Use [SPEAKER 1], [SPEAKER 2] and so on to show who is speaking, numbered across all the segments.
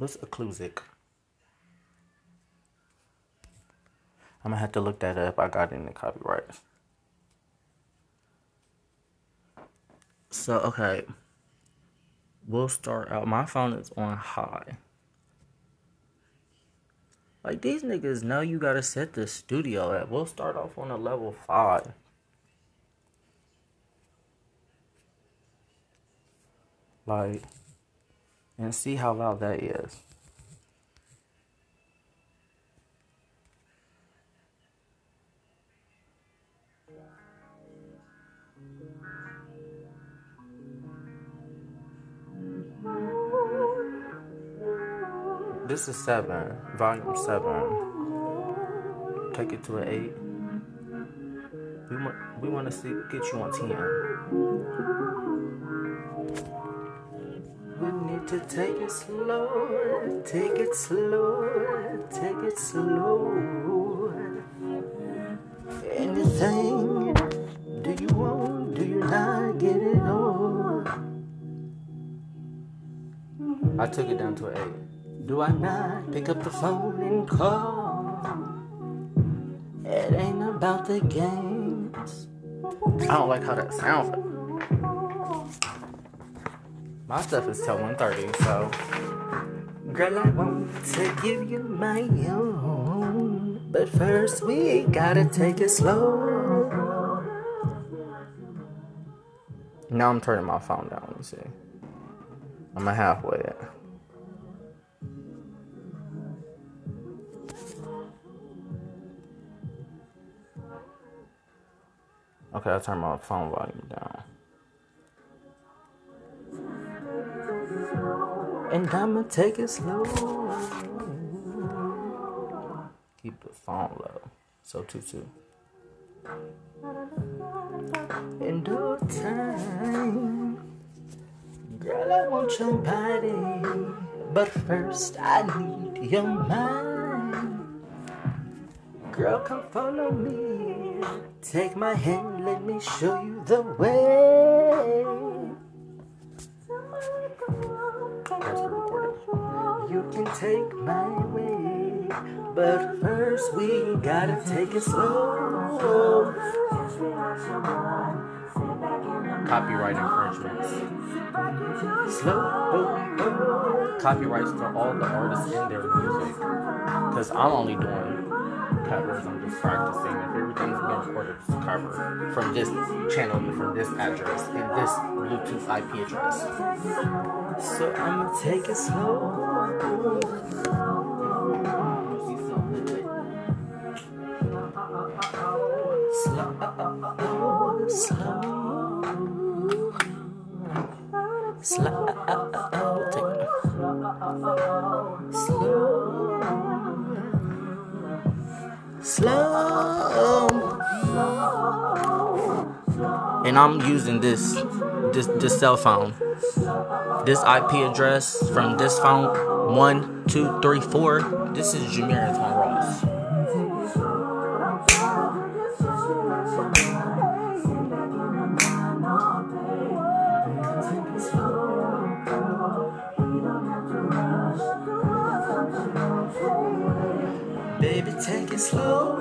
[SPEAKER 1] What's occlusic? I'm gonna have to look that up. I got it in the copyrights. So okay, we'll start out. My phone is on high. Like these niggas know you gotta set the studio at. We'll start off on a level five. Like, and see how loud that is. This is seven, volume seven. Take it to an eight. We want we want to see get you on ten. We need to take it slow, take it slow, take it slow. Anything do you want? Do you not get it all? I took it down to an eight. Do I not pick up the phone and call? It ain't about the games. I don't like how that sounds. My stuff is till 1.30, so. Girl, I want to give you my own. But first, we gotta take it slow. Now I'm turning my phone down. Let me see. I'm a halfway at. Okay, I'll turn my phone volume down. And I'ma take it slow. Keep the phone low. So two two. In due time, girl, I want your body, but first I need your mind. Girl, come follow me. Take my hand, let me show you the way. That's recorded. You can take my way, but first we gotta take it slow. Copyright infringements. Slow. Copyrights for all the artists and their music. Because I'm only doing covers, I'm just practicing. If everything's being recorded, it's covered from this channel, from this address, and this Bluetooth IP address. So I'ma take it slow. Slow, slow, slow. Slow, slow. And I'm using this, this, this cell phone. This IP address from this phone, one, two, three, four. This is Jameer Antoine Ross. Baby, take it slow.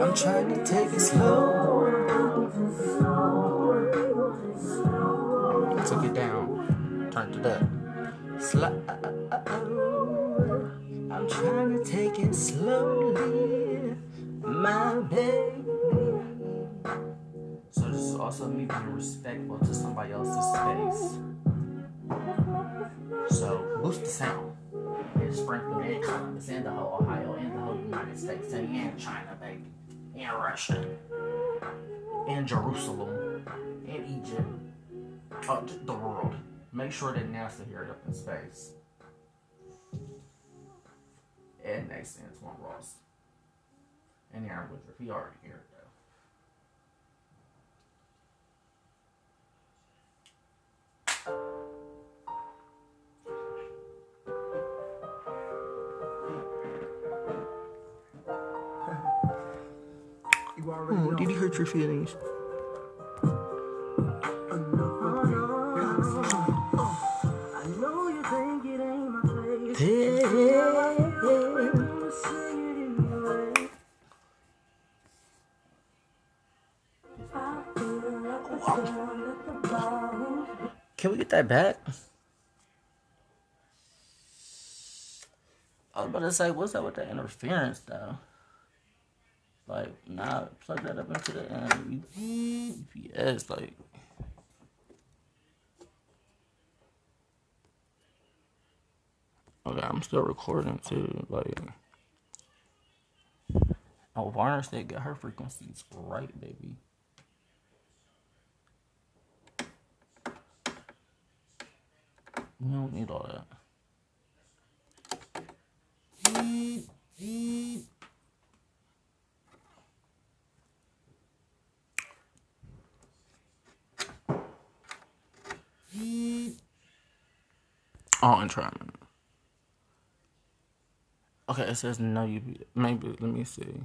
[SPEAKER 1] I'm trying to take it slow. And Jerusalem. And Egypt. Uh, Just the world. Make sure that NASA hear it up in space. And next Antoine Ross. And Aaron Woodruff. He already heard Oh, did he hurt your feelings?
[SPEAKER 2] Can we get that back? I was about to say, what's up with the interference though? Like, nah, plug that up into the um, UPS, like. Okay, I'm still recording too, like. Oh, Varner said got her frequencies right, baby. You don't need all that. Oh, entrapment. Okay, it says no. You maybe let me see.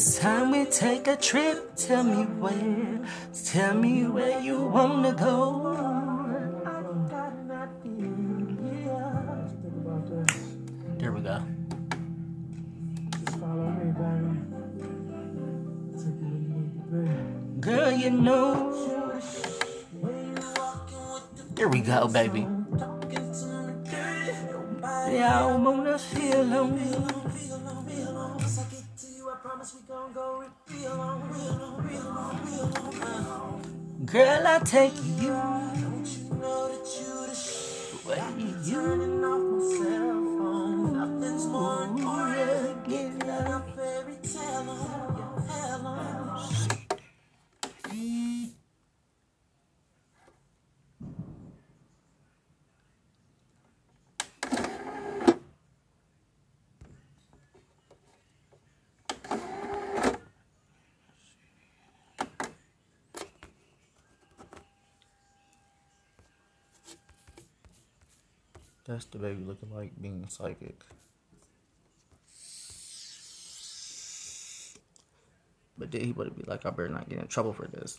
[SPEAKER 2] It's time we take a trip. Tell me where, tell me where you wanna go. There we go. Just follow me, baby. Girl, you know. There we go, baby. Yeah, I wanna feel on Girl, I take you. Where you That's the baby looking like being psychic. But then he would be like, I better not get in trouble for this.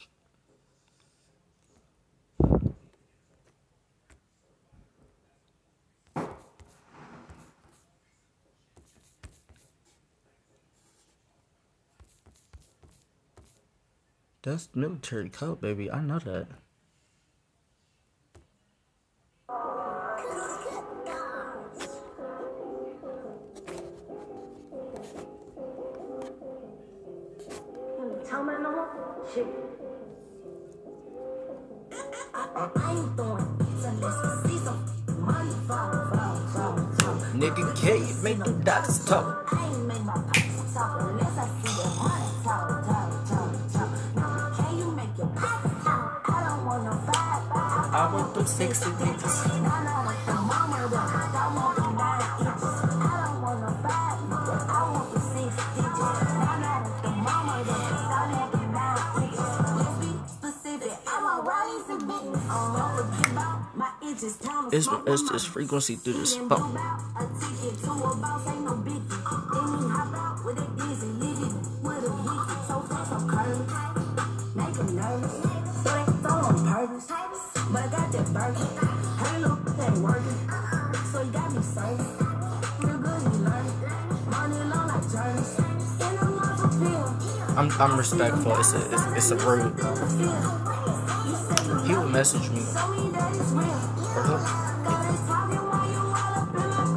[SPEAKER 2] That's military code, baby. I know that. It's just frequency through this phone. I'm, I'm respectful. It's a, it's, it's a rude. He would message me. Or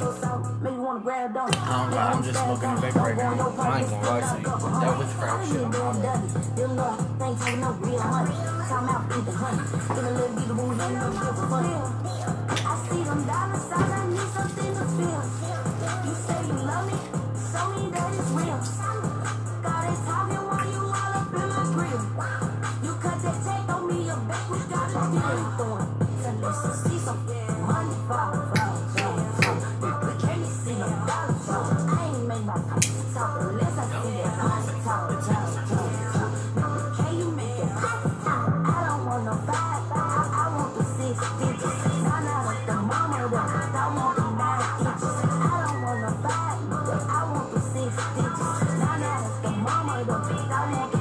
[SPEAKER 2] like some
[SPEAKER 1] Um, I'm just looking back right now. I ain't gonna lie to you. That witchcraft shit, I'm on it.
[SPEAKER 2] I see them dollar mama, the nine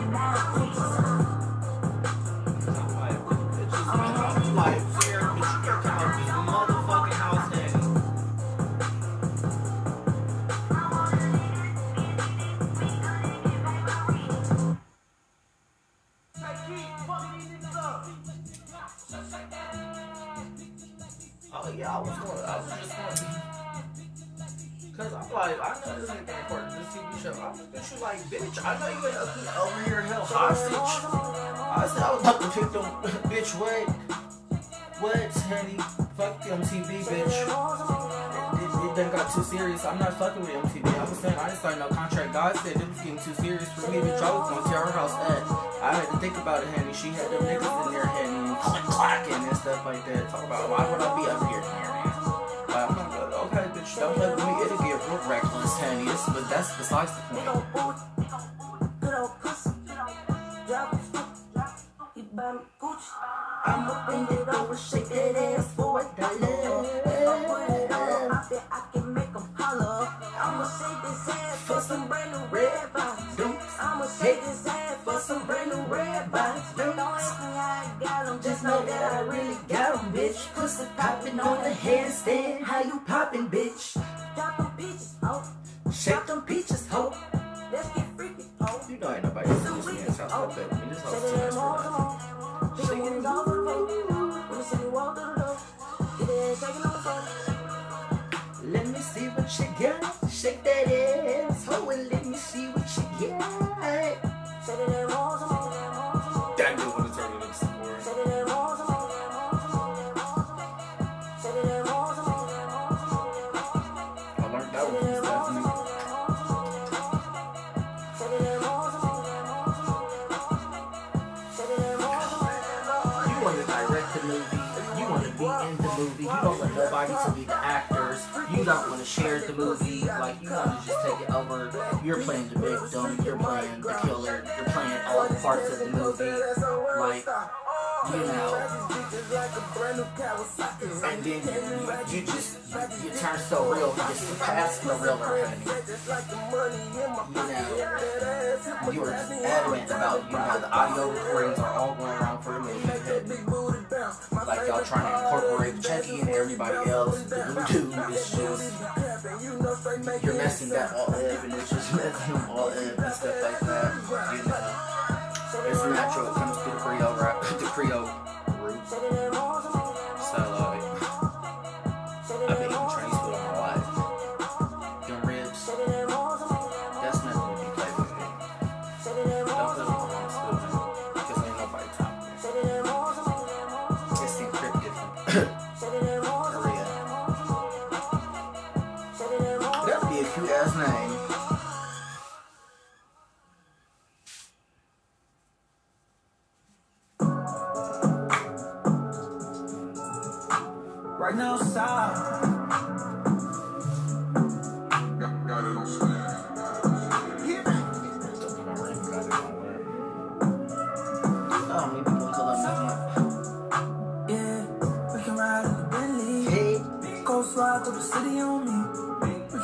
[SPEAKER 3] I'm not fucking with MTV. I was saying I didn't sign no contract. God said it was getting too serious for me. I was gonna tear her house up. I had to think about it, honey. She had them niggas in there, honey, clacking and stuff like that. Talk about why would I be up here, honey? I'm not okay, bitch, don't play with me. It'll get real reckless, honey. But that's besides the point.
[SPEAKER 2] I really got bitch. Pussy popping on the handstand, how you popping, bitch? Drop 'em peaches, oh. Shake them peaches, ho.
[SPEAKER 1] Movie. Like you want to just take it over. You're playing the victim. You're playing the killer. You're playing all the parts of the movie. Like you know. And then you, you just you turn so real. You just pass the real honey. You know. You were adamant about you know the audio recordings are all going around for the movie. Like y'all trying to incorporate Chucky and everybody else. The voodoo is just you're messing that all up and it's just messing them all up and stuff like that. You know, it's natural. It comes to the Creole rap, the Creole roots.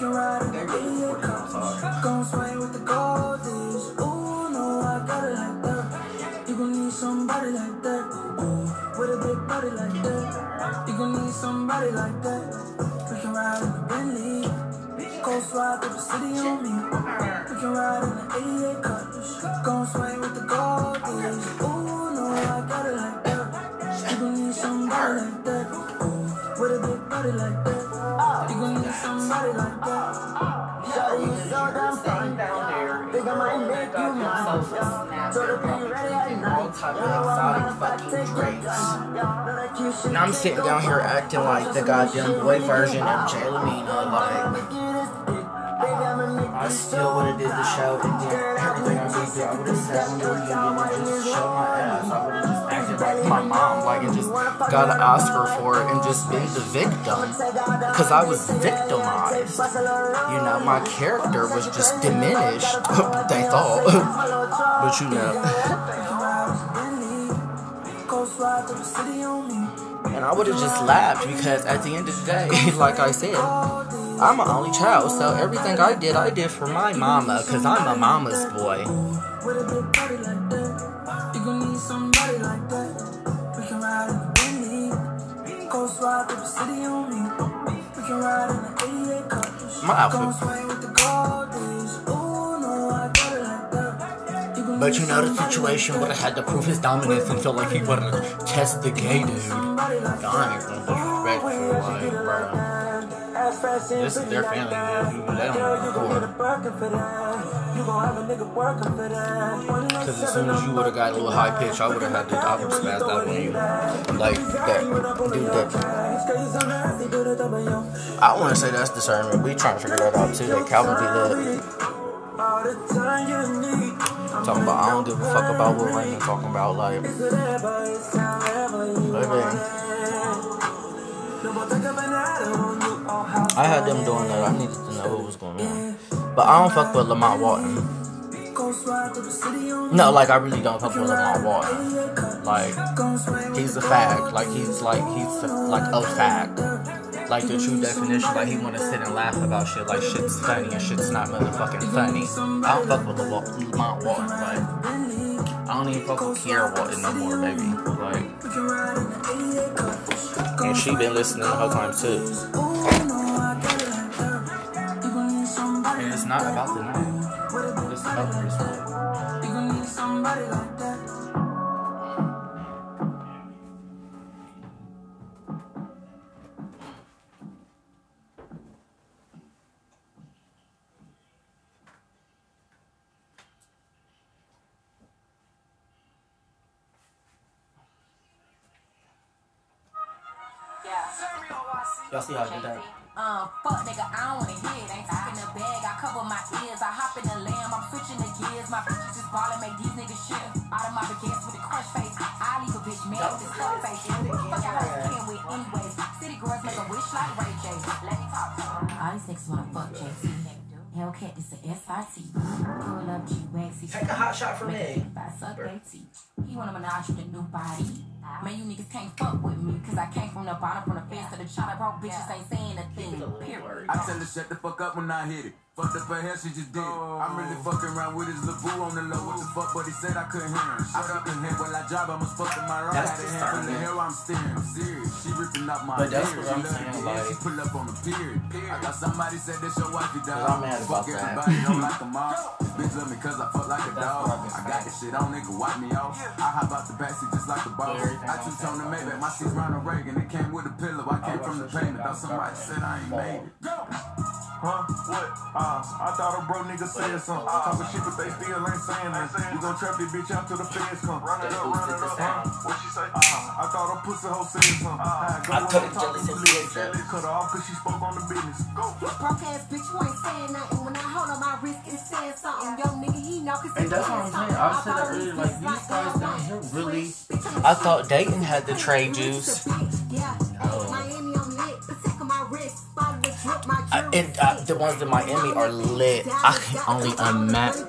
[SPEAKER 4] Can ride in the
[SPEAKER 1] there goes
[SPEAKER 4] Bentley.
[SPEAKER 1] 40 miles.
[SPEAKER 4] Gon' swing with the goldies. Ooh, no, I got it like that. You gon' need somebody like that. Ooh, with a big body like that. You gon' need somebody like that. We can ride in the Bentley. Go slide through the city on me. We can ride in the 88 Cutlass. Gon' swing with the goldies. Ooh, no, I got it like that. You gon' need somebody like that. Ooh,
[SPEAKER 3] With a big body like that, you gon' need somebody like that. Shawty, you so damn fine. Think I might make you mine. So to be ready at night.
[SPEAKER 1] all type of exotic fucking drinks. And I'm sitting down here acting like the goddamn boy version of Jalemina, like I still would have did the show and did everything I need to. I would have sat on the reunion and just showed my my mom, like and just got an Oscar for it and just been the victim. Because I was victimized. You know, my character was just diminished. they thought. but you know. And I would have just laughed because at the end of the day, like I said, I'm an only child, so everything I did, I did for my mama, because I'm a mama's boy.
[SPEAKER 3] Slide through the city on me. We can ride in the 88 cup.
[SPEAKER 1] My outfit.
[SPEAKER 3] Go swing with the goldies. Ooh, no, I got it like that. You gon'
[SPEAKER 1] But you know, the situation would have had to prove his dominance and feel like he would have test the gay dude.
[SPEAKER 3] like.
[SPEAKER 1] I ain't gonna disrespect you, like, bro. This is their family. They don't record. Because as soon as you would have got a little high pitch, I would have had to, I would have spazzed out on you. Like, that, dude, that. I want to say that's discernment. We trying to figure that out too. That Calvin be lit. Talking about, I don't give a fuck about what Raymond talking about. Like, I had them doing that. I needed to know what was going on. But I don't fuck with Lamont Walton. No, like I really don't fuck with Lamont Walton. Like he's a fag. Like he's like he's like a fag. Like the true definition. Like he wanna sit and laugh about shit. Like shit's funny and shit's not motherfucking funny. I don't fuck with Lamont Walton. Like I don't even fuck with Kiera Walton no more, baby. Like and she been listening the whole time too. And it's not about the night. It's about Chris Rock. Y'all see how I did that?
[SPEAKER 2] Uh, fuck nigga, I don't wanna hear it. Ain't talking the bag, I cover my ears. I hop in the lamb, I'm switching the gears. My bitches just ballin', make these niggas shit. Out of my baguettes with a crush face. I leave a bitch mad with this fuck face. Fuck out her skin with anyways. City girls make a wish like Ray J. Let me talk to her. All these niggas wanna fuck JC. Hellcat, this a SIT. Pull up G-Waxy.
[SPEAKER 1] Take a hot shot for me.
[SPEAKER 2] By suck. He wanna menage with a new body. Man, you niggas can't fuck with me. Cause I came from the bottom, from the fence of the chopper. Broke bitches ain't saying a thing. Period. Hmm.
[SPEAKER 5] I tell her shut the fuck up when I hit it. Fucked up her hair, she just did it. I'm really oh. fucking around with his little on the low. What the fuck, but he said I couldn't hear him. Shut up and head while I drive, I must fuck in my right.
[SPEAKER 1] That's
[SPEAKER 5] Had a hand full of hair, I'm staring. I'm serious. She ripping up my
[SPEAKER 1] But that's
[SPEAKER 5] beard.
[SPEAKER 1] what I'm
[SPEAKER 5] She love
[SPEAKER 1] saying,
[SPEAKER 5] the
[SPEAKER 1] like-
[SPEAKER 5] She pull up on the period. I got somebody said that's your wifey, dog.
[SPEAKER 1] I'm mad about
[SPEAKER 5] fuck
[SPEAKER 1] that.
[SPEAKER 5] everybody, don't like them all. Bitch love me cause I fuck like a
[SPEAKER 1] That's
[SPEAKER 5] dog.
[SPEAKER 1] I've been
[SPEAKER 5] I got this shit on, nigga, wipe me off. I hop out the backseat just like a boss.
[SPEAKER 1] Everything
[SPEAKER 5] I
[SPEAKER 1] I'm
[SPEAKER 5] two-tone the
[SPEAKER 1] about
[SPEAKER 5] Maybach, my seat's Ronald Reagan. It came with a pillow. I came from the
[SPEAKER 1] this shit
[SPEAKER 5] payment. Thought somebody said I ain't made it.
[SPEAKER 6] Huh? What? Uh, I thought a bro nigga said something. Talking shit, but they still ain't saying nothing. We gon' trap this bitch out till the feds come. Run it up, run it up. Huh? What she say? Uh, I thought a pussy hoe said something. I go
[SPEAKER 1] I
[SPEAKER 6] when
[SPEAKER 1] could've
[SPEAKER 6] I'm talking,
[SPEAKER 1] jealous
[SPEAKER 6] you
[SPEAKER 1] of
[SPEAKER 6] listen. Cut her off cause she spoke on the business. Go.
[SPEAKER 7] You broke ass bitch, you ain't saying nothing. When I hold on my wrist, it's saying something. Yo, nigga, he know cause
[SPEAKER 1] And that's what I'm saying. I said that earlier. Like these guys down here really. I thought Dayton had the trade juice.
[SPEAKER 7] Yeah. Miami, drip, my
[SPEAKER 1] I,
[SPEAKER 7] jewelry
[SPEAKER 1] and uh, the ones in Miami are lit. I can only imagine.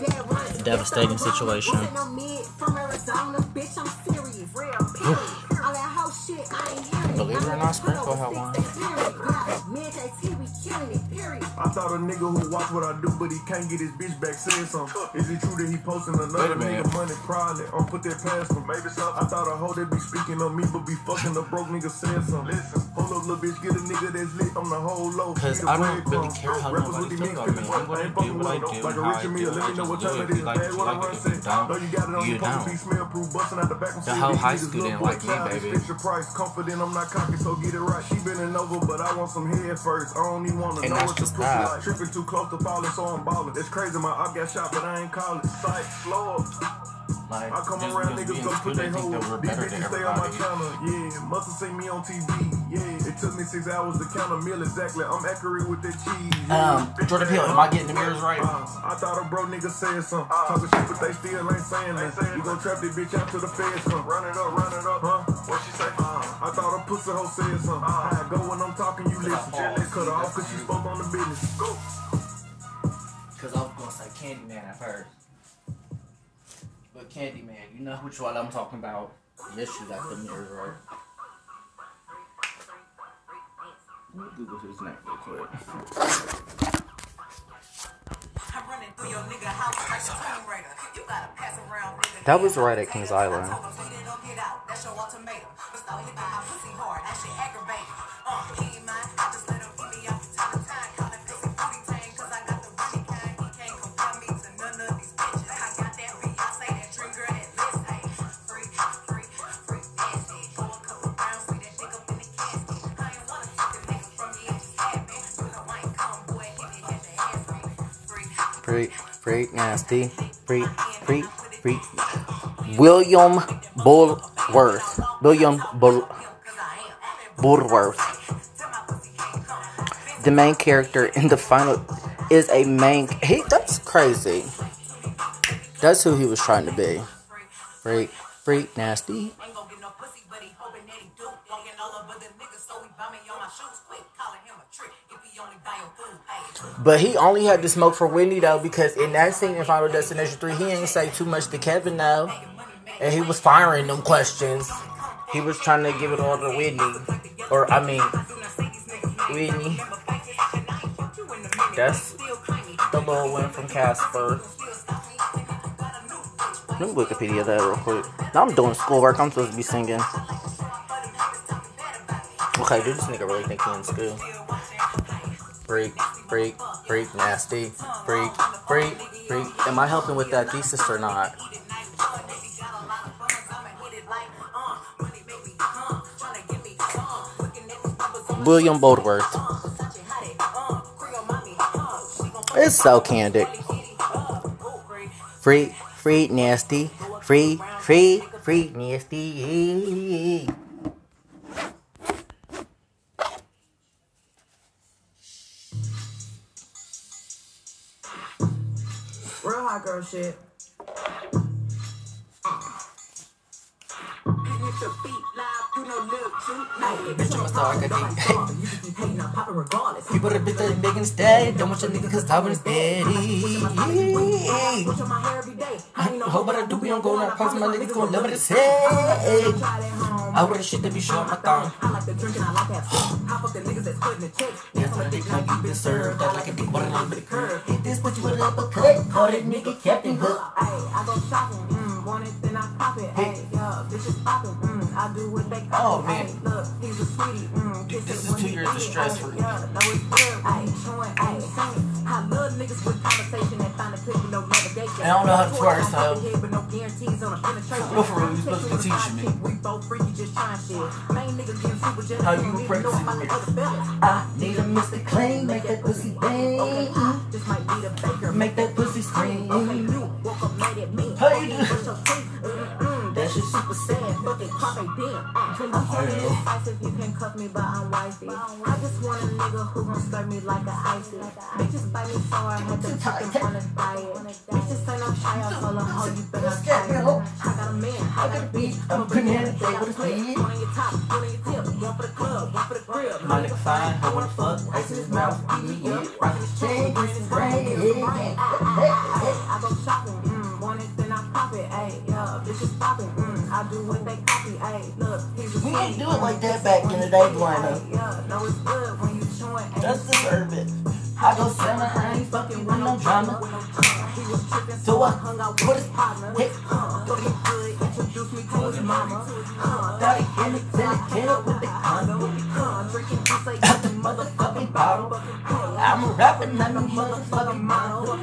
[SPEAKER 1] Devastating situation.
[SPEAKER 7] From Arizona, bitch, I'm serious. Real. All that hoe shit, I ain't hearing it.
[SPEAKER 1] Believe it or not, Sprinkle had one.
[SPEAKER 7] Man, JT, we killing it.
[SPEAKER 6] I thought a nigga who watch what I do, but he can't get his bitch back said something. Is it true that he posting another
[SPEAKER 8] a
[SPEAKER 6] nigga money? Probably. I'm put that past him. Maybe so. I thought a hoe that be speaking on me, but be fucking a broke nigga said something. Listen, hold up, little bitch, get a nigga that's lit on the whole low.
[SPEAKER 1] 'Cause
[SPEAKER 6] Eat a
[SPEAKER 1] I don't really care how
[SPEAKER 6] Rappers
[SPEAKER 1] nobody
[SPEAKER 6] with the
[SPEAKER 1] feel
[SPEAKER 6] mix,
[SPEAKER 1] about me. I'm gonna do what I do,
[SPEAKER 6] Like a
[SPEAKER 1] how I do
[SPEAKER 6] Mille,
[SPEAKER 1] it.
[SPEAKER 6] let me know what
[SPEAKER 1] Just
[SPEAKER 6] time
[SPEAKER 1] do
[SPEAKER 6] it
[SPEAKER 1] it.
[SPEAKER 6] is.
[SPEAKER 1] If you like it, you
[SPEAKER 6] what
[SPEAKER 1] like
[SPEAKER 6] run
[SPEAKER 1] it. If
[SPEAKER 6] say.
[SPEAKER 1] you don't,
[SPEAKER 6] Know you got it on
[SPEAKER 1] you
[SPEAKER 6] your post,
[SPEAKER 1] don't.
[SPEAKER 6] be smell proof, busting out the back.
[SPEAKER 1] The whole high school didn't like me, baby.
[SPEAKER 6] Fix your price, confident I'm not cocky, so get it right. She bending over, but I want some head first. I don't even wanna know
[SPEAKER 1] that's
[SPEAKER 6] what
[SPEAKER 1] just
[SPEAKER 6] pussy
[SPEAKER 1] that.
[SPEAKER 6] like. Tripping too close to falling, so I'm balling. It's crazy, my op got shot, but I ain't call it. Sight, slow up.
[SPEAKER 1] Like,
[SPEAKER 6] I come
[SPEAKER 1] just
[SPEAKER 6] around,
[SPEAKER 1] because
[SPEAKER 6] niggas
[SPEAKER 1] we
[SPEAKER 6] go put
[SPEAKER 1] they
[SPEAKER 6] their
[SPEAKER 1] think
[SPEAKER 6] whole.
[SPEAKER 1] that we're
[SPEAKER 6] These bitches stay on my channel. Yeah, must have seen me on TV. Yeah, it took me six hours to count a meal exactly. I'm accurate with that cheese. Yeah.
[SPEAKER 1] Um, Jordan Peele, am I getting the mirrors right?
[SPEAKER 6] Uh, I thought a bro nigga said something. Talking shit, but they still ain't saying that. We gon' trap this bitch out to the feds come. Run it up, run it up. Huh? What she say? Uh, I thought a pussy hoe said something. How I go when I'm talking, you listen. Cut her off cause she spoke on the business. Go.
[SPEAKER 1] Because I was going to say Candyman at first. But Candyman, you know which one I'm talking about. Yes, you got the mirrors right. Let me Google his name real quick. That was right at Kings Island. Freak, freak, nasty. Freak, freak, freak. William Bullworth. William Bull. Bullworth. The main character in the final is a main. He that's crazy. That's who he was trying to be. Freak, freak, nasty.
[SPEAKER 9] But he only
[SPEAKER 1] had to smoke for Whitney though, because in that scene in Final Destination 3, he ain't say too much to Kevin though. And he was firing them questions. He was trying to give it all to Whitney. Or, I mean, Whitney. That's the little one from Casper. Let me Wikipedia that real quick. Now I'm doing schoolwork. I'm supposed to be singing. Okay, dude, this nigga really think he in school. Break, freak, freak, nasty, freak, freak, freak. Am I helping with that thesis or not? William Boldworth. It's so candid. Freak, freak, nasty, freak, freak, freak, nasty.
[SPEAKER 2] Girl shit.
[SPEAKER 1] Bitch, I'm a star, I got deep.
[SPEAKER 2] You just be hating, I'm popping regardless.
[SPEAKER 1] People that bitch that big and steady. Don't want your nigga cause I'm steady.
[SPEAKER 2] Push on my hair every day. I
[SPEAKER 1] Hope I do be on going out, cause my niggas gon' love what it say. I wear the shit that be showing my thumb.
[SPEAKER 2] I like the drink and I like that. Hop up the niggas that's putting the checks.
[SPEAKER 1] Yes, I think like you been served. I like a dick a little bit curve. Hit this bitch with an uppercut. Call that nigga Captain Hook.
[SPEAKER 2] Ayy, I go shopping, mm, want it, then I pop it. Ayy, yeah, bitches popping, mm, I do what they copy.
[SPEAKER 1] Oh, man.
[SPEAKER 2] Ayy, look, he's a sweetie, mm,
[SPEAKER 1] Dude, this
[SPEAKER 2] it
[SPEAKER 1] is two years of stress for-
[SPEAKER 2] Yeah, know it's good. Ayy, chewing, ayy, singing. I love niggas with conversation that find a clip with no navigation.
[SPEAKER 1] I don't know how to twerk, so-
[SPEAKER 2] head, no guarantees on a penetration.
[SPEAKER 1] For real, for real, you supposed to be
[SPEAKER 2] a
[SPEAKER 1] teaching me.
[SPEAKER 2] We both freaky, just trying shit. Main niggas getting super jealous.
[SPEAKER 1] How you
[SPEAKER 2] don't
[SPEAKER 1] practicing
[SPEAKER 2] know about the
[SPEAKER 1] this?
[SPEAKER 2] other fellas.
[SPEAKER 1] I need a Mr. Clean. Make that pussy
[SPEAKER 2] Okay,
[SPEAKER 1] bang.
[SPEAKER 2] I just might be the baker.
[SPEAKER 1] Make that pussy scream.
[SPEAKER 2] Okay, you woke up mad me. Okay,
[SPEAKER 1] do-
[SPEAKER 2] your teeth. That shit super sad. Fuck it, pop it, damn. Uh, Can you tell me this ice if you can cuff me, but I'm wifey. I just want a nigga who gon' serve me like a icy. Bitches bite me so I had to put them on a diet. Bitches say I'm shy, I told her, oh, you better it. I got a man, I got a beat. I'm a banana, they got a clip. One on your top, one on your tip. One for the club, one for the crib.
[SPEAKER 1] My nigga fine, I wanna fuck.
[SPEAKER 2] Ice in his mouth, eat me up, rockin' his chain, green his brain. I go shopping, it, ayy, yeah, bitches popping, mm, I do what they copy, ayy, look, he's
[SPEAKER 1] We ain't do it like that back in the day, Blina.
[SPEAKER 2] Ayy, yeah, know it's good when you chewing, ayy.
[SPEAKER 1] That's deserve it. I go seven, I ain't fucking with no drama. So what? What is hit?
[SPEAKER 2] Introduce me to his mama.
[SPEAKER 1] Got it, kill it, kill it, kill it with the condom.
[SPEAKER 2] Drinking juice like
[SPEAKER 1] Out the motherfucking bottle. I'm a rapper, not no motherfucking model.
[SPEAKER 2] Uh,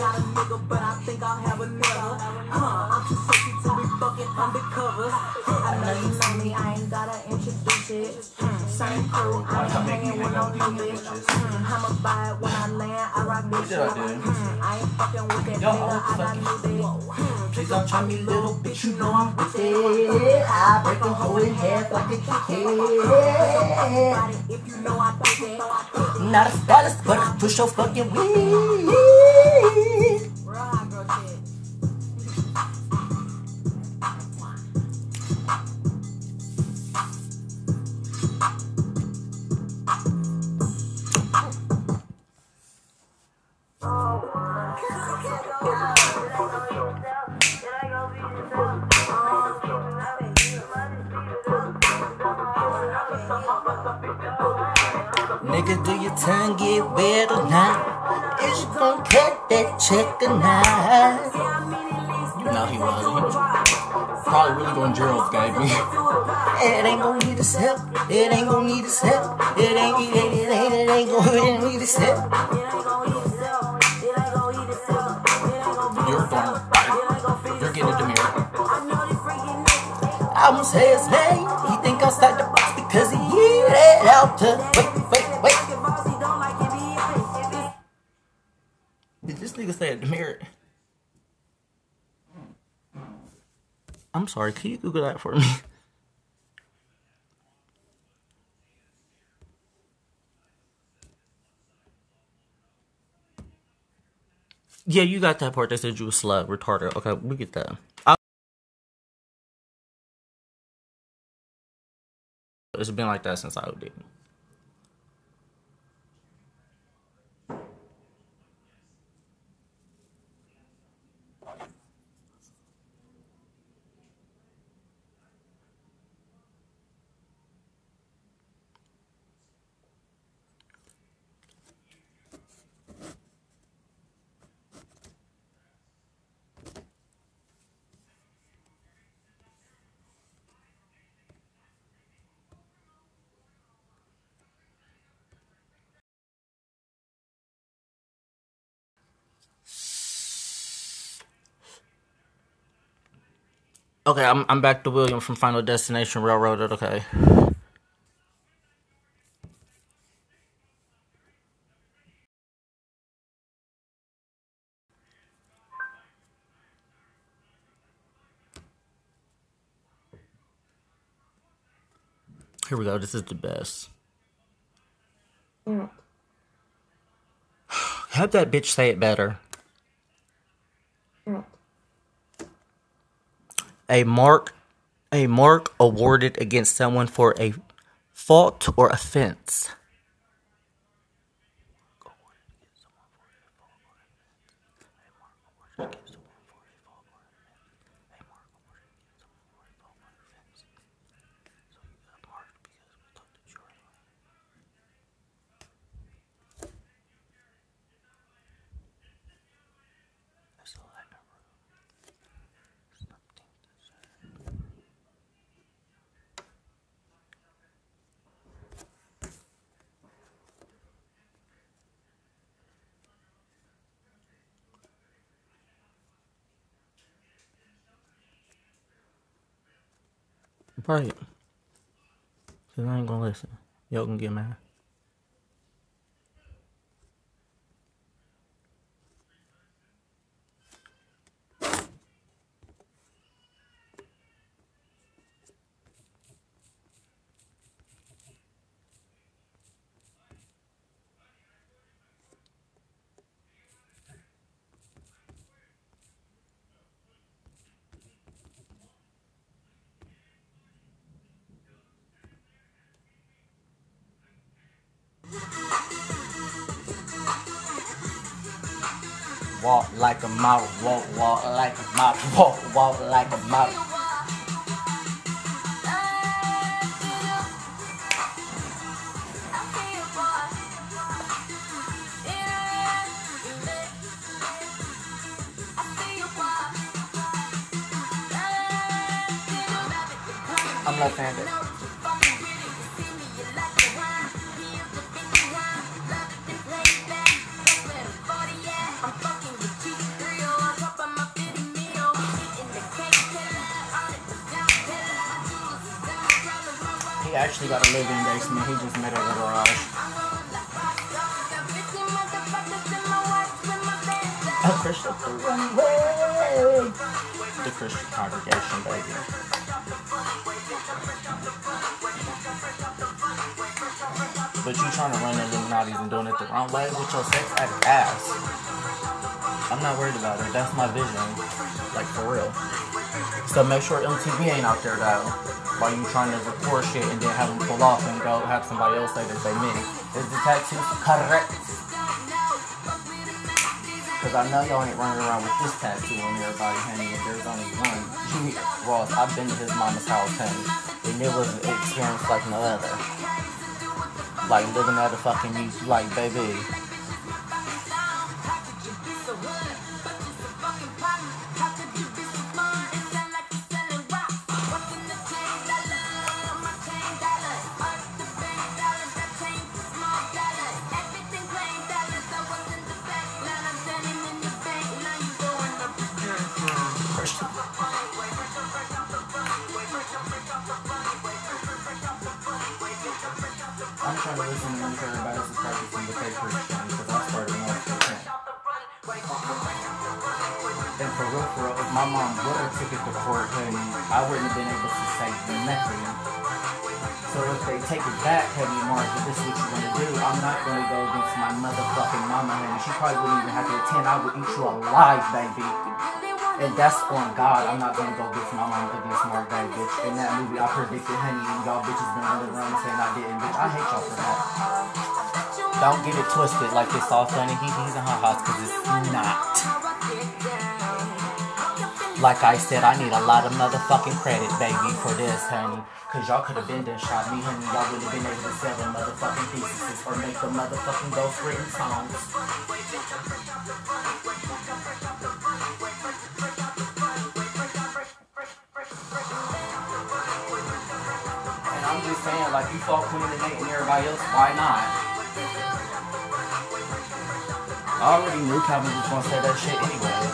[SPEAKER 2] got a nigga, but I think I'll have another. Huh, I'm too sexy to be fucking undercover. I know you know me, I ain't gotta introduce it. Same crew, I ain't hanging with no new bitch. Hmm, I'ma buy it when I land, I rock this
[SPEAKER 1] did I
[SPEAKER 2] ain't fucking with that nigga, I got new dick. Hmm,
[SPEAKER 1] Please don't try me, little bitch, you know I'm with it. I break a hole in half like a kid.
[SPEAKER 2] if you know I did that.
[SPEAKER 1] Not a stylist, but I push your fucking weed.
[SPEAKER 2] Real hot girl shit.
[SPEAKER 1] Nigga, do your tongue get wet or not? Is you gon' cut that check or not? You know he was. He probably really going Gerald's gave me. It ain't gon' need his help. It ain't gon' need his help. It ain't, it ain't, it ain't, it ain't gon' need his help. I won't say his name. He think outside the box because he it out to wait, wait, wait. Did this nigga say a demure? I'm sorry. Can you Google that for me? Yeah, you got that part. They said you was slut, retarded. Okay, we get that. It's been like that since I did. Okay, I'm I'm back to William from Final Destination Railroaded. Okay. Here we go. This is the best. Mm. Have that bitch say it better. A mark a mark awarded against someone for a fault or offense. Right. Cause I ain't gonna listen. Y'all can get mad. Walk like a model, walk, walk like a model, walk, walk like a model. Not worried about it. That's my vision. Like for real. So make sure MTV ain't out there though. While you trying to record shit and then have them pull off and go have somebody else say that they me. Is the tattoo correct? Cause I know y'all ain't running around with this tattoo on everybody, honey. If there's only one, Jimmy Ross, I've been to his mama's house, honey, and it was an experience like no other. Like living at a fucking like baby. I'm trying to listen to for everybody else is practicing the fake Christian because I started when I was 15. And for real, for real, if my mom would have took it to court, honey, I wouldn't have been able to say nothing. So if they take it back, honey, Mark, if this is what you're gonna do, I'm not gonna go against my motherfucking mama, honey. She probably wouldn't even have to attend. I would eat you alive, baby. And that's on God. I'm not gonna go against my mom against Mark Day, bitch. In that movie, I predicted, honey, and y'all bitches been running around saying I didn't, bitch. I hate y'all for that. Don't get it twisted like it's all funny. He, he's in her house because it's not. Like I said, I need a lot of motherfucking credit, baby, for this, honey. Cause y'all could have been done shot me, honey. Y'all would have been able to sell motherfucking pieces or make the motherfucking ghost written songs. Saying, like, you fought Queen the Night and everybody else, why not? I already knew Calvin was gonna say that shit anyway.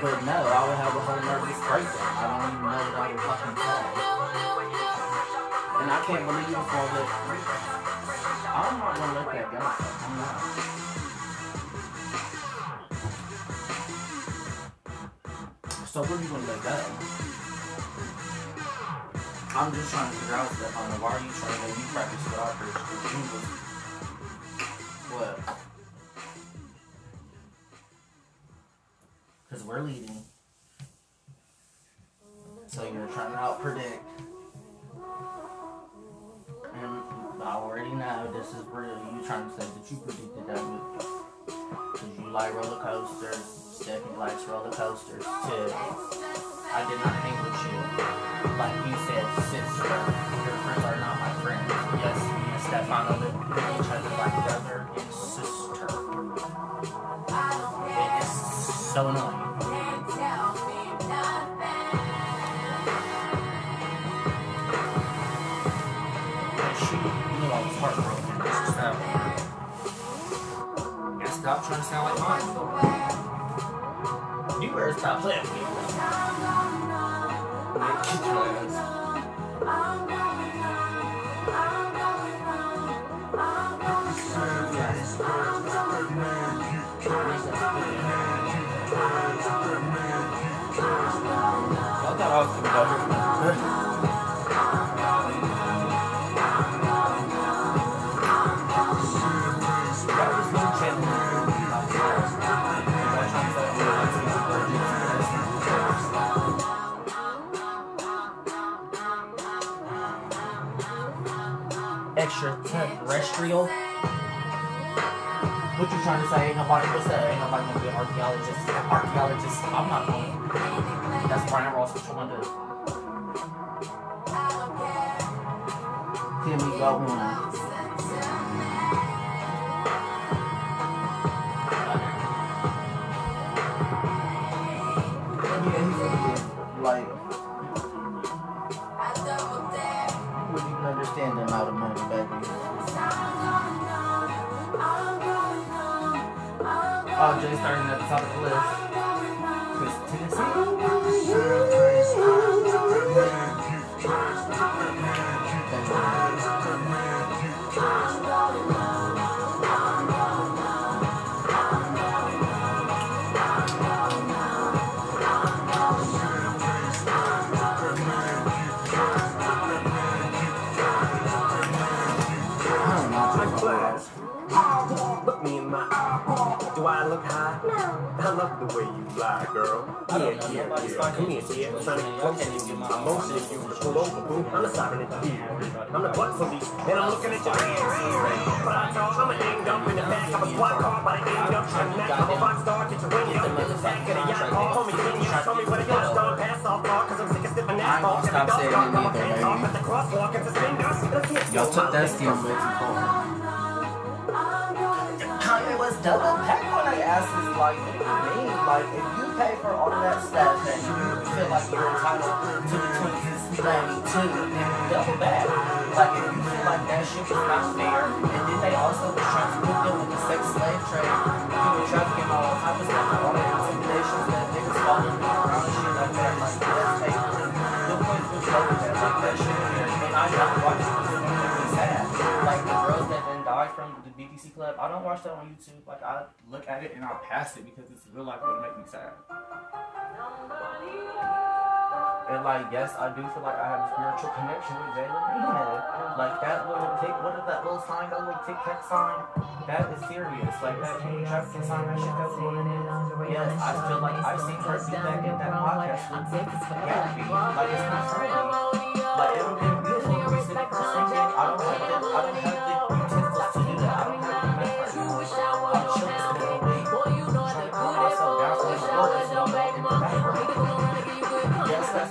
[SPEAKER 1] But no, I would have a whole nervous breakdown. I don't even know what I would fucking say. And I can't believe you gonna let I'm not gonna let that go. I'm not. So what are you gonna let go? I'm just trying to figure out stuff on. Why are you trying to you practice you was what? Because we're leading. So you're trying to out predict. And I already know this is real. You trying to say that you predicted that. Because you like roller coasters. Stephanie likes roller coasters too. I did not hang with you. Like you said, sister. Your friends are not my friends. Yes, me and Stefano live with each other like brother and sister. It is so annoying. She knew I was heartbroken. This stop trying to sound like mine. You better stop playing with me. I thought I was coming Extraterrestrial? What you trying to say? Ain't nobody, what's that? Ain't nobody gonna be an archaeologist. Archaeologist, I'm not going. That's Brian Ross, what you wanna do? Timmy, go on. Oh, Jay starting at the top of the list. Chris Tennessee.
[SPEAKER 10] No. I love the way you fly, girl.
[SPEAKER 1] I don't
[SPEAKER 10] Yeah, yeah, yeah. Come here,
[SPEAKER 1] with
[SPEAKER 10] yeah.
[SPEAKER 1] you.
[SPEAKER 10] Sonic
[SPEAKER 1] I
[SPEAKER 10] close
[SPEAKER 1] can't
[SPEAKER 10] to you. I'm
[SPEAKER 1] own
[SPEAKER 10] motion if you
[SPEAKER 1] sense.
[SPEAKER 10] pull over, boo. I'm the siren at the ear. I'm the butt police, and I'm looking at your hands. But I thought I'm a ding dump in the back of a squad car, but I ding dump from that. I'm a rock star, get your wing up in the back of the yacht. Call homie, can you show me what a yacht's gone pass off car? Cause I'm sick of sipping
[SPEAKER 1] I ain't
[SPEAKER 10] that
[SPEAKER 1] gonna stop saying it neither, baby.
[SPEAKER 10] At the crosswalk, it's a spin dust.
[SPEAKER 1] Y'all took that steam way too double back when I asked this, like, you? Like, if you pay for all that stuff that you feel like you're entitled to the 2092, then double back. Like, if you feel like that shit was not fair, and then they also was trying to put them with the sex slave trade, BBC Club, I don't watch that on YouTube. Like, I look at it and I pass it because it's real life would make me sad. And like, yes, I do feel like I have a spiritual connection with Jalen. Like that little tick, what is that little sign, that little tic tac sign? That is serious. Like that human trafficking sign, that shit that was going in. Yes, I feel like I've seen her do that in that podcast with. Like it's not. Like it would be beautiful to. I don't have the, I don't have the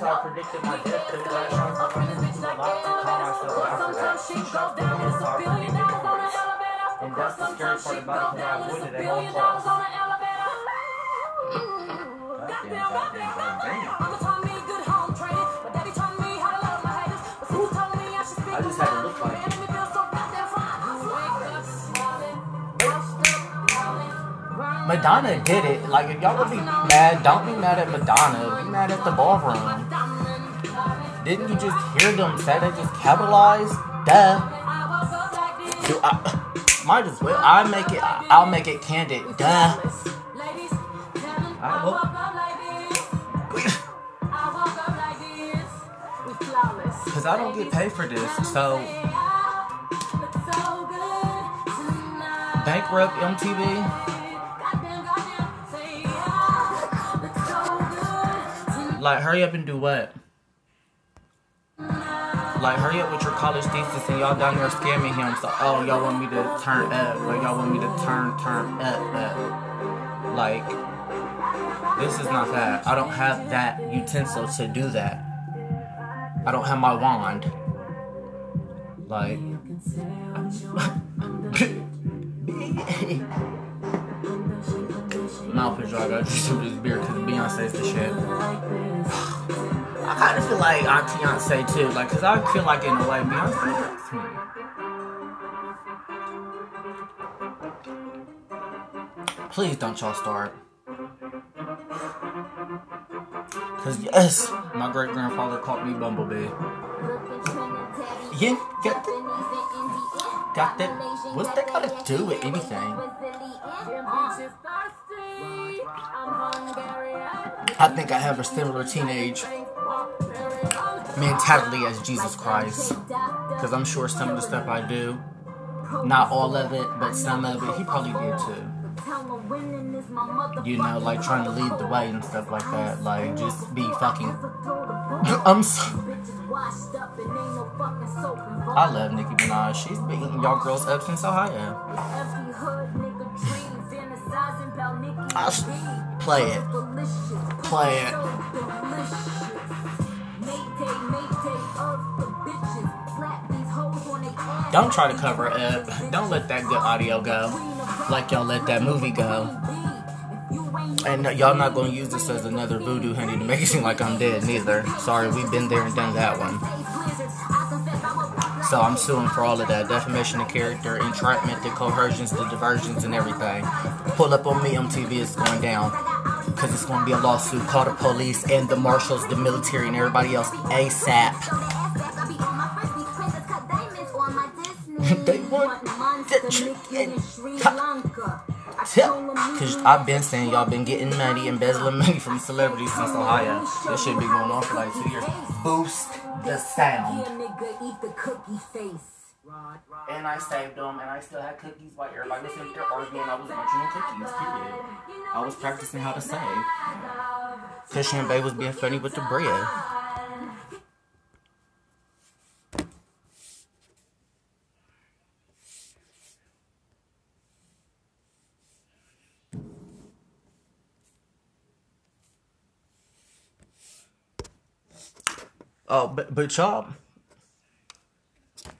[SPEAKER 1] I predicted my death. The last time I was going to a lot to calm myself for that. She shot me and so I predicted the worst. And that's the scary part about it I it at all costs. Goddamn, goddamn, goddamn. Madonna did it. Like, if y'all would be mad, don't be mad at Madonna. Be mad at the ballroom. Didn't you just hear them say they just capitalized? Duh. Do I, might as well. I make it. I'll make it candid. Duh. I hope. Cause I don't get paid for this, so bankrupt MTV. Like, hurry up and do what? Like, hurry up with your college thesis and y'all down there scamming him. So, oh, y'all want me to turn up, or y'all want me to turn, turn up, up. Like, this is not that. I don't have that utensil to do that. I don't have my wand. Like, mouth is. I gotta drink some of this beer because Beyonce's the shit. I kind of feel like I'm Beyonce too, like, cause I feel like in a way Beyonce likes me. Please don't y'all start. Cause yes, my great grandfather called me Bumblebee. Yeah, got that. Got that. What's that got to do with anything? I think I have a similar teenage mentality as Jesus Christ. Because I'm sure some of the stuff I do, not all of it, but some of it, he probably did too. You know, like trying to lead the way and stuff like that. Like, just be fucking. I'm so. I love Nicki Minaj. She's been eating y'all girls up since Ohio. S- play it. Play it. Don't try to cover it up. Don't let that good audio go. Like y'all let that movie go. And y'all not gonna use this as another voodoo honey to make it seem like I'm dead neither. Sorry, we've been there and done that one. So I'm suing for all of that defamation of character, entrapment, the coercions, the diversions, and everything. Pull up on me, MTV is going down. Because it's going to be a lawsuit. Call the police and the marshals, the military, and everybody else ASAP. They want Because I've been saying y'all been getting money, embezzling money from celebrities since Ohio. This should be going on for like two years. Boost the sound. And I saved them, and I still had cookies while everybody was in there arguing. I was munching cookies, period. I was practicing how to save. Christian Bay was being funny with the bread. Oh, but, but y'all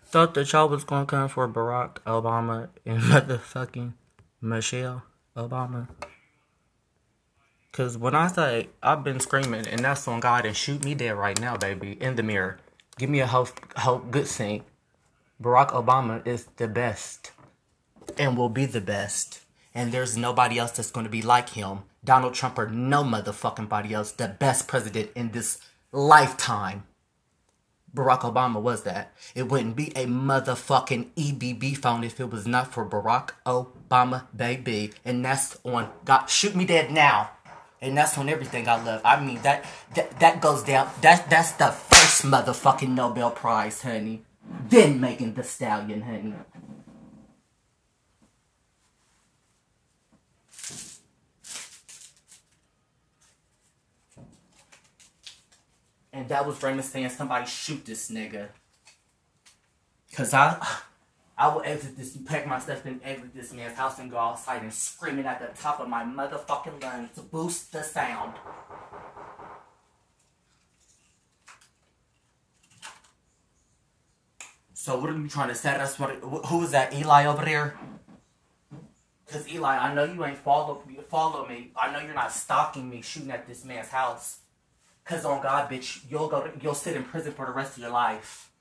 [SPEAKER 1] thought that y'all was gonna come for Barack Obama and motherfucking Michelle Obama. Cause when I say I've been screaming and that's on God and shoot me dead right now, baby, in the mirror. Give me a hope, hope good thing. Barack Obama is the best and will be the best. And there's nobody else that's gonna be like him. Donald Trump or no motherfucking body else. The best president in this lifetime. Barack Obama was that. It wouldn't be a motherfucking EBB phone if it was not for Barack Obama, baby. And that's on God. Shoot me dead now. And that's on everything I love. I mean that that that goes down. That that's the first motherfucking Nobel Prize, honey. Then Megan Thee Stallion, honey. And that was Raymond saying, somebody shoot this nigga. Cause I I will exit this pack my stuff and exit this man's house and go outside and scream it at the top of my motherfucking lungs to boost the sound. So what are you trying to set us? What? Who is that? Eli over there? Cause Eli, I know you ain't follow follow me. I know you're not stalking me, shooting at this man's house. Cause on God, bitch, you'll go. To, you'll sit in prison for the rest of your life.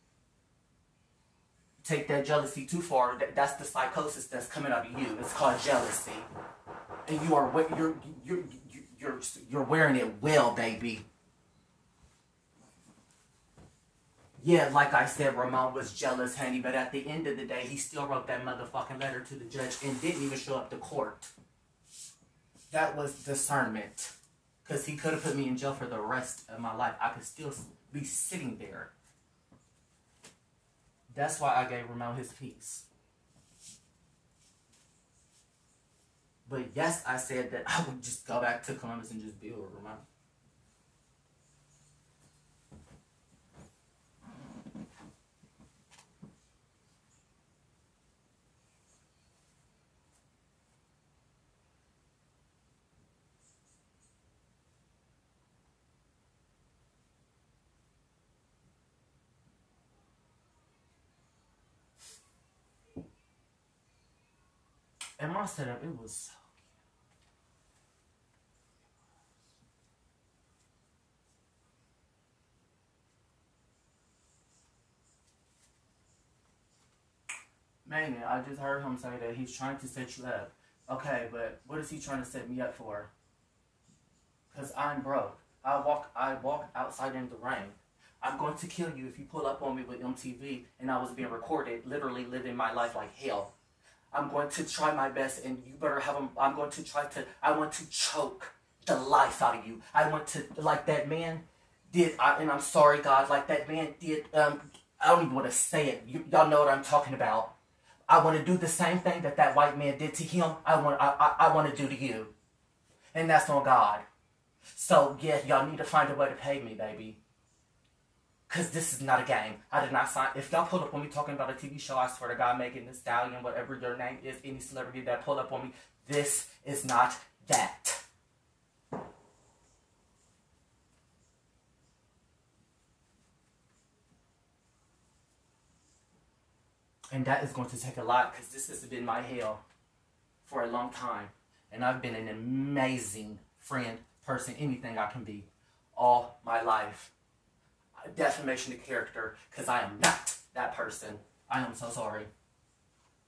[SPEAKER 1] Take that jealousy too far. That, that's the psychosis that's coming out of you. It's called jealousy, and you are you're you're you're, you're wearing it well, baby. Yeah, like I said, Ramon was jealous, honey, but at the end of the day, he still wrote that motherfucking letter to the judge and didn't even show up to court. That was discernment. Because he could have put me in jail for the rest of my life. I could still be sitting there. That's why I gave Ramon his peace. But yes, I said that I would just go back to Columbus and just be with Ramon. And my setup, it was so Man, I just heard him say that he's trying to set you up. Okay, but what is he trying to set me up for? Cause I'm broke. I walk I walk outside in the rain. I'm going to kill you if you pull up on me with MTV and I was being recorded, literally living my life like hell. I'm going to try my best, and you better have them. I'm going to try to. I want to choke the life out of you. I want to, like that man did. I, and I'm sorry, God, like that man did. Um, I don't even want to say it. You, y'all know what I'm talking about. I want to do the same thing that that white man did to him. I want. I, I, I want to do to you, and that's on God. So yeah, y'all need to find a way to pay me, baby. Cause this is not a game. I did not sign. If y'all pull up on me talking about a TV show, I swear to God, Megan Thee Stallion, whatever your name is, any celebrity that pull up on me, this is not that. And that is going to take a lot because this has been my hell for a long time. And I've been an amazing friend, person, anything I can be all my life defamation of character because I am not that person. I am so sorry.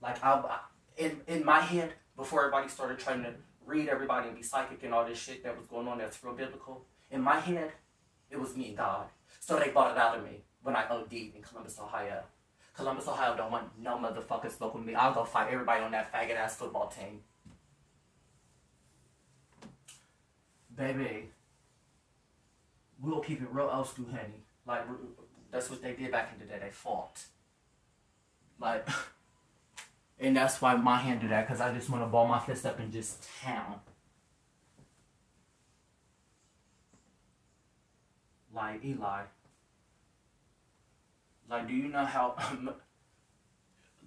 [SPEAKER 1] Like I, in in my head before everybody started trying to read everybody and be psychic and all this shit that was going on that's real biblical. In my head, it was me and God. So they bought it out of me when I OD'd in Columbus, Ohio. Columbus, Ohio don't want no motherfuckers with me. I'll go fight everybody on that faggot ass football team. Baby, we'll keep it real old school, honey. Like, that's what they did back in the day. They fought. Like, and that's why my hand do that, because I just want to ball my fist up and just town. Like, Eli. Like, do you know how,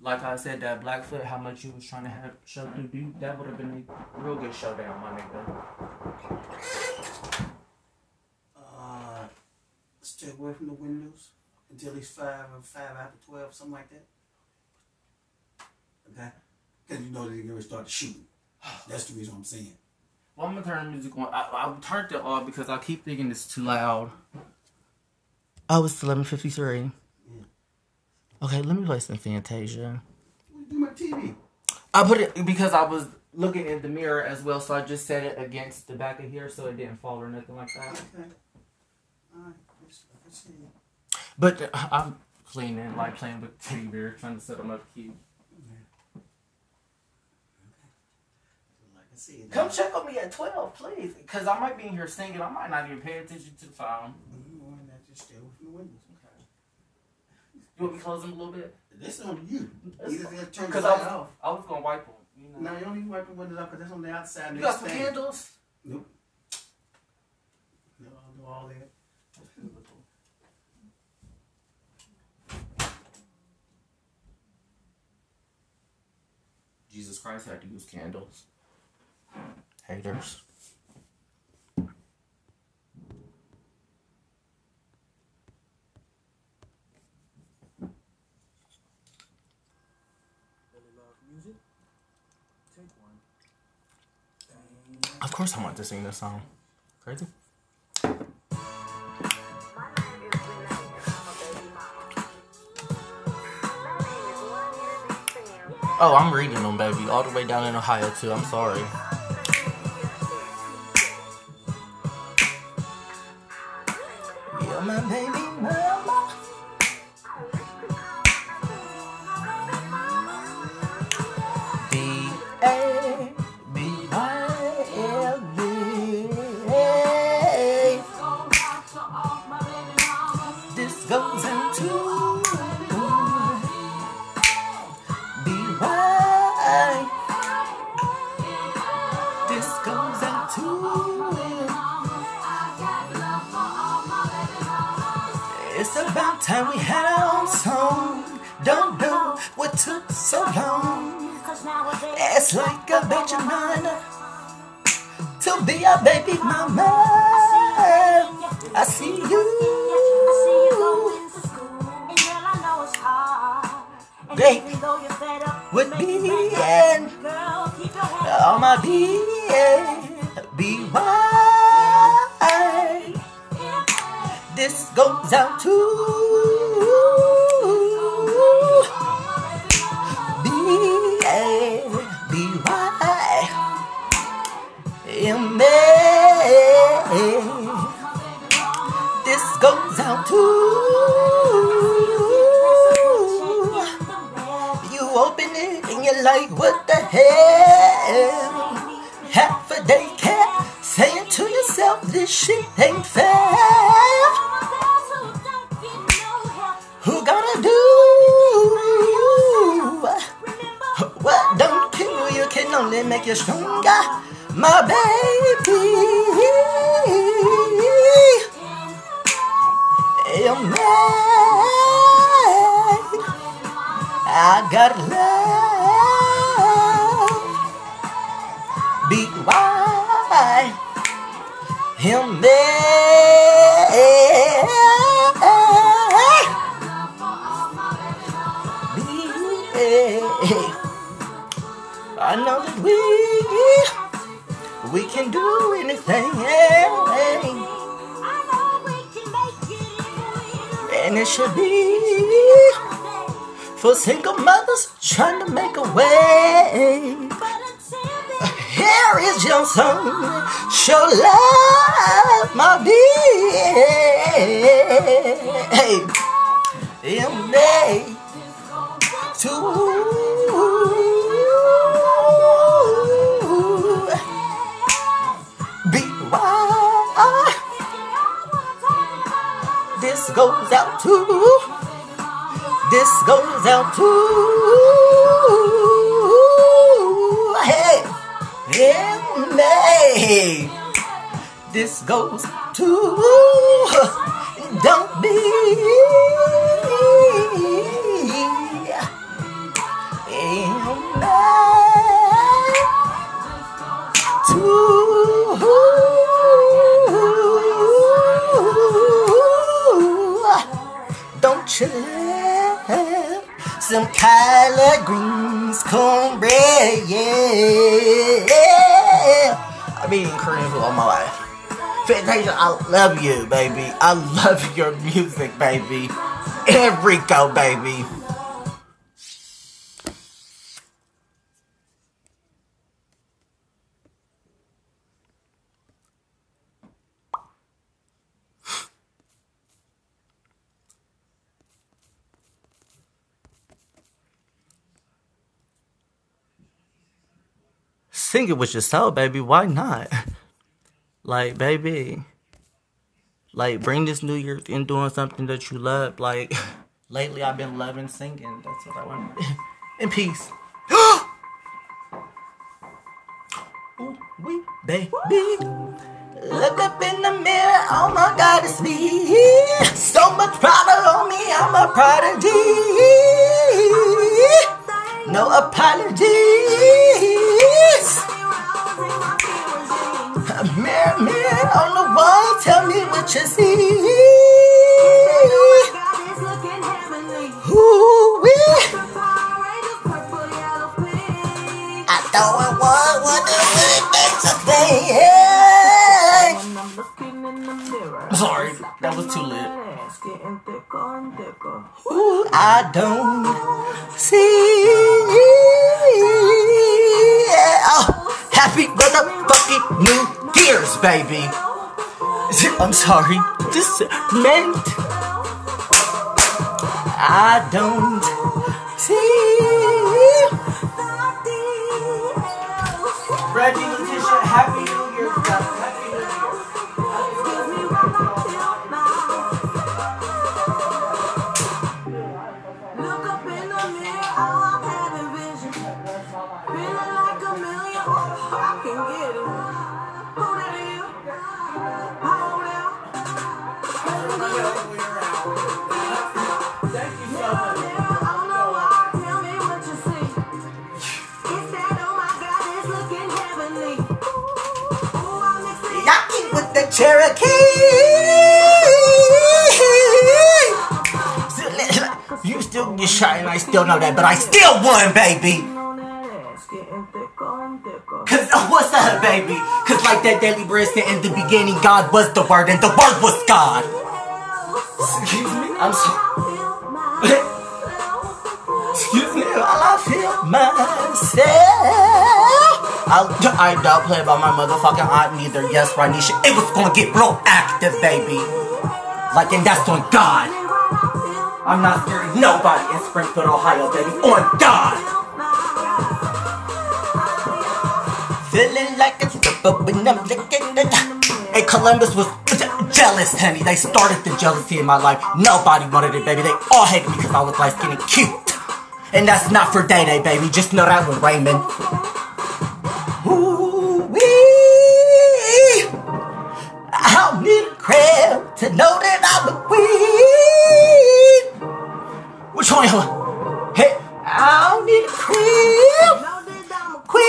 [SPEAKER 1] like I said, that Blackfoot, how much you was trying to have show through? Dude, that would have been a real good showdown, my nigga.
[SPEAKER 11] Stay away from the windows until he's five or five after twelve, something like that. Okay, because you know they're gonna start shooting. That's the reason I'm saying.
[SPEAKER 1] Well, I'm gonna turn the music on. I, I turned it off because I keep thinking it's too loud. Oh, it's 11:53. Okay, let me play some Fantasia.
[SPEAKER 11] Do you do with my TV?
[SPEAKER 1] I put it because I was looking in the mirror as well, so I just set it against the back of here so it didn't fall or nothing like that.
[SPEAKER 11] Okay. All right. Let's, let's see.
[SPEAKER 1] But uh, I'm cleaning, like playing with teddy bear, trying to set them up cute.
[SPEAKER 11] Like
[SPEAKER 1] Come check on me at 12, please, because I might be in here singing. I might not even pay attention to the phone.
[SPEAKER 11] You know, and just stay away from the windows.
[SPEAKER 1] You want me to close them a little bit?
[SPEAKER 11] This is on you. Either they turn the
[SPEAKER 1] Because I
[SPEAKER 11] light
[SPEAKER 1] was,
[SPEAKER 11] off.
[SPEAKER 1] I was gonna wipe them. You know.
[SPEAKER 11] No, you don't need to wipe the windows off because that's on the outside.
[SPEAKER 1] You got some
[SPEAKER 11] thing.
[SPEAKER 1] candles?
[SPEAKER 11] Nope. No, I'll do all that.
[SPEAKER 1] Jesus Christ had to use candles. Haters. Of course, I want to sing this song. Crazy. Oh, I'm reading them, baby, all the way down in Ohio too. I'm sorry. You're my baby mama. This goes into time we had our own song. Don't know what took so long. It's like a Benjamin to be a baby mama. I see you. Baby, with me and all my being, be why this goes out to This goes out to you. Open it and you're like, what the hell? Half a day cat saying to yourself, this shit ain't fair. Who gonna do what don't kill you can only make you stronger, my baby. You're mine. I got love. Be why him there. Eh, I know that we we can do anything, and it should be for single mothers trying to make a way. Here is your song. Show love, my baby. In May to why this goes out to this goes out to hey in May this goes to don't be May to some collard greens, cornbread, yeah. I've been eating Korean food all my life. Fantasia, I love you, baby. I love your music, baby. Enrico, baby. Sing it with yourself, baby. Why not? Like, baby. Like, bring this New Year's in doing something that you love. Like, lately I've been loving singing. That's what I want. In peace. We, baby. Look up in the mirror, oh my God, it's me. So much pride on me, I'm a prodigy. No apologies. Mirror, mirror on the wall, tell me what you see. Ooh, wee. I thought I was wondering what it makes a thing. I'm sorry, that was too lit. Ooh, I don't see. Oh, happy motherfucking New Year's, baby. I'm sorry. This meant I don't see. Reggie Cherokee. You still get shot and I still know that, but I still won, baby. Cause oh, what's up, baby? Cause like that daily bread said in the beginning, God was the word and the word was God. Excuse me, I'm sorry. Excuse me, I feel myself. I, I don't play about my motherfucking aunt neither. Yes, Ranisha, it was gonna get real active, baby. Like, and that's on God. I'm not scared nobody in Springfield, Ohio, baby. On God. Feeling like a stripper when I'm licking it. Hey, Columbus was je- jealous, honey. They started the jealousy in my life. Nobody wanted it, baby. They all hated me because I was light skinned and cute. And that's not for Day Day, baby. Just know that one, Raymond. Crib to know that I'm a queen. Which one? y'all? Hey, I don't need a crib. Queen.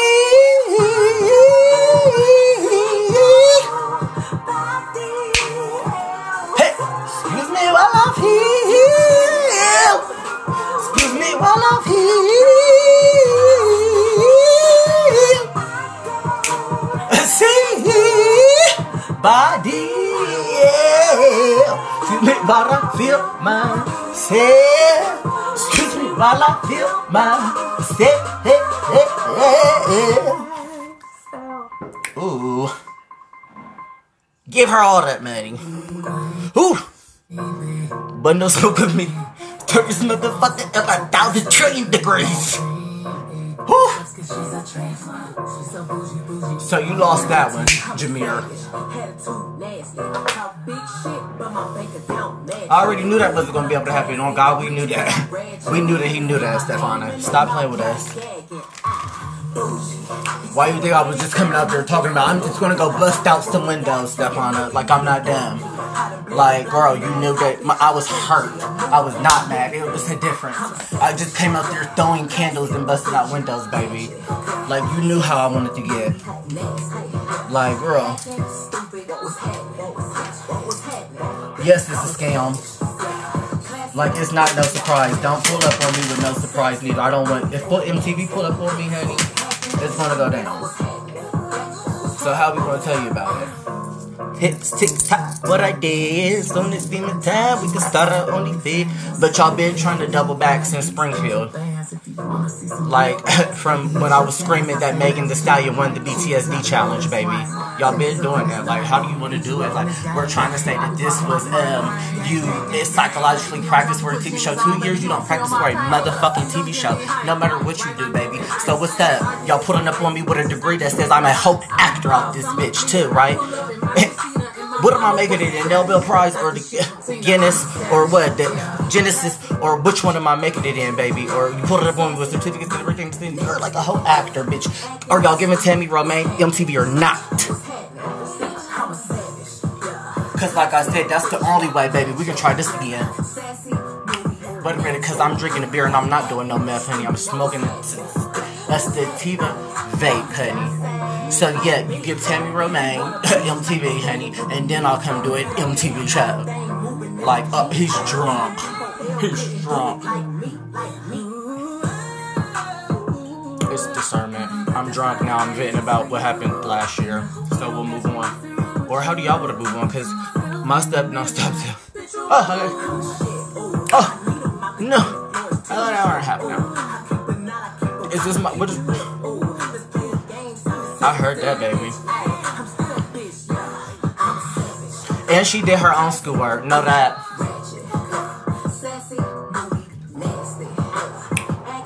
[SPEAKER 1] Hey, excuse me while I'm here. Excuse me while I'm here. Body. Excuse me while I feel myself. Excuse me while I feel my step. Ooh. Give her all that money. Ooh. No smoke with me. Turn this motherfucker up a thousand trillion degrees. So you lost that one, Jamier. I already knew that wasn't gonna be able to happen. On God, we knew that. We knew that he knew that, Stefana. Stop playing with us. Why you think I was just coming out there talking about I'm just gonna go bust out some windows, Stefana? Like I'm not dumb. Like, girl, you knew that my, I was hurt. I was not mad. It was a difference. I just came out there throwing candles and busting out windows, baby. Like, you knew how I wanted to get. Like, girl. Yes, it's a scam. Like, it's not no surprise. Don't pull up on me with no surprise neither. I don't want. If MTV pull up on me, honey, it's gonna go down. So, how we gonna tell you about it? Hits tock, what I did. is Soon as demon time, we can start our only bid. But y'all been trying to double back since Springfield. Like from when I was screaming that Megan Thee Stallion won the BTSD challenge, baby. Y'all been doing that. Like, how do you want to do it? Like, we're trying to say that this was um you it's psychologically practice for a TV show. Two years you don't practice for a motherfucking TV show. No matter what you do, baby. So what's up? Y'all putting up on me with a degree that says I'm a hope actor out this bitch too, right? What am I making it in? Nobel Prize or the Guinness or what? The Genesis or which one am I making it in, baby? Or you put it up on me with certificates and everything. You're like a whole actor, bitch. Are y'all giving Tammy Romaine MTV or not? Cause like I said, that's the only way, baby. We can try this again. Wait a minute, cause I'm drinking a beer and I'm not doing no meth, honey. I'm smoking. That's the Tiva vape, honey. So yeah, you give Tammy Romaine MTV, honey, and then I'll come do it MTV show. Like, uh, he's drunk. He's drunk. It's discernment. I'm drunk now. I'm venting about what happened last year. So we'll move on. Or how do y'all want to move on? Cause my step, no step. Oh, okay. oh, no. I thought an hour and a half now. Is this my? What is? I heard that, baby. And she did her own schoolwork. Know that.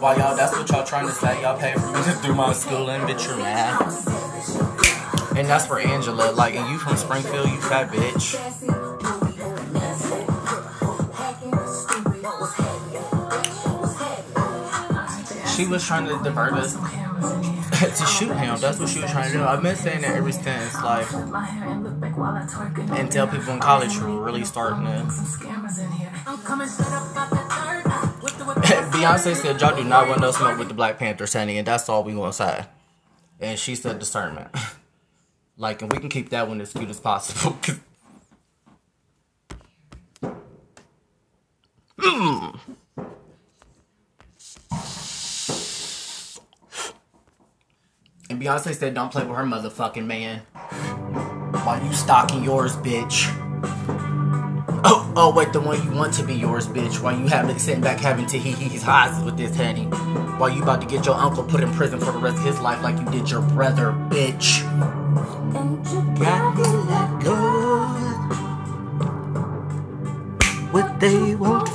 [SPEAKER 1] Why y'all? That's what y'all trying to say. Y'all pay for me to do my schooling, bitch. You're mad. And that's for Angela. Like, and you from Springfield, you fat bitch. She was trying to divert us to shoot him. That's what she was trying to do. I've been saying that ever since, like, and tell people in college were really starting to. Beyonce said, "Y'all do not want no smoke with the Black Panthers, honey," and that's all we gonna say. And she said, "Discernment." like, and we can keep that one as cute as possible. Mm. And Beyonce said, "Don't play with her motherfucking man." While you stalking yours, bitch. Oh, oh, wait, the one you want to be yours, bitch. While you having sitting back having to hee hee's highs with this honey. While you about to get your uncle put in prison for the rest of his life like you did your brother, bitch. Got to let go. What they won't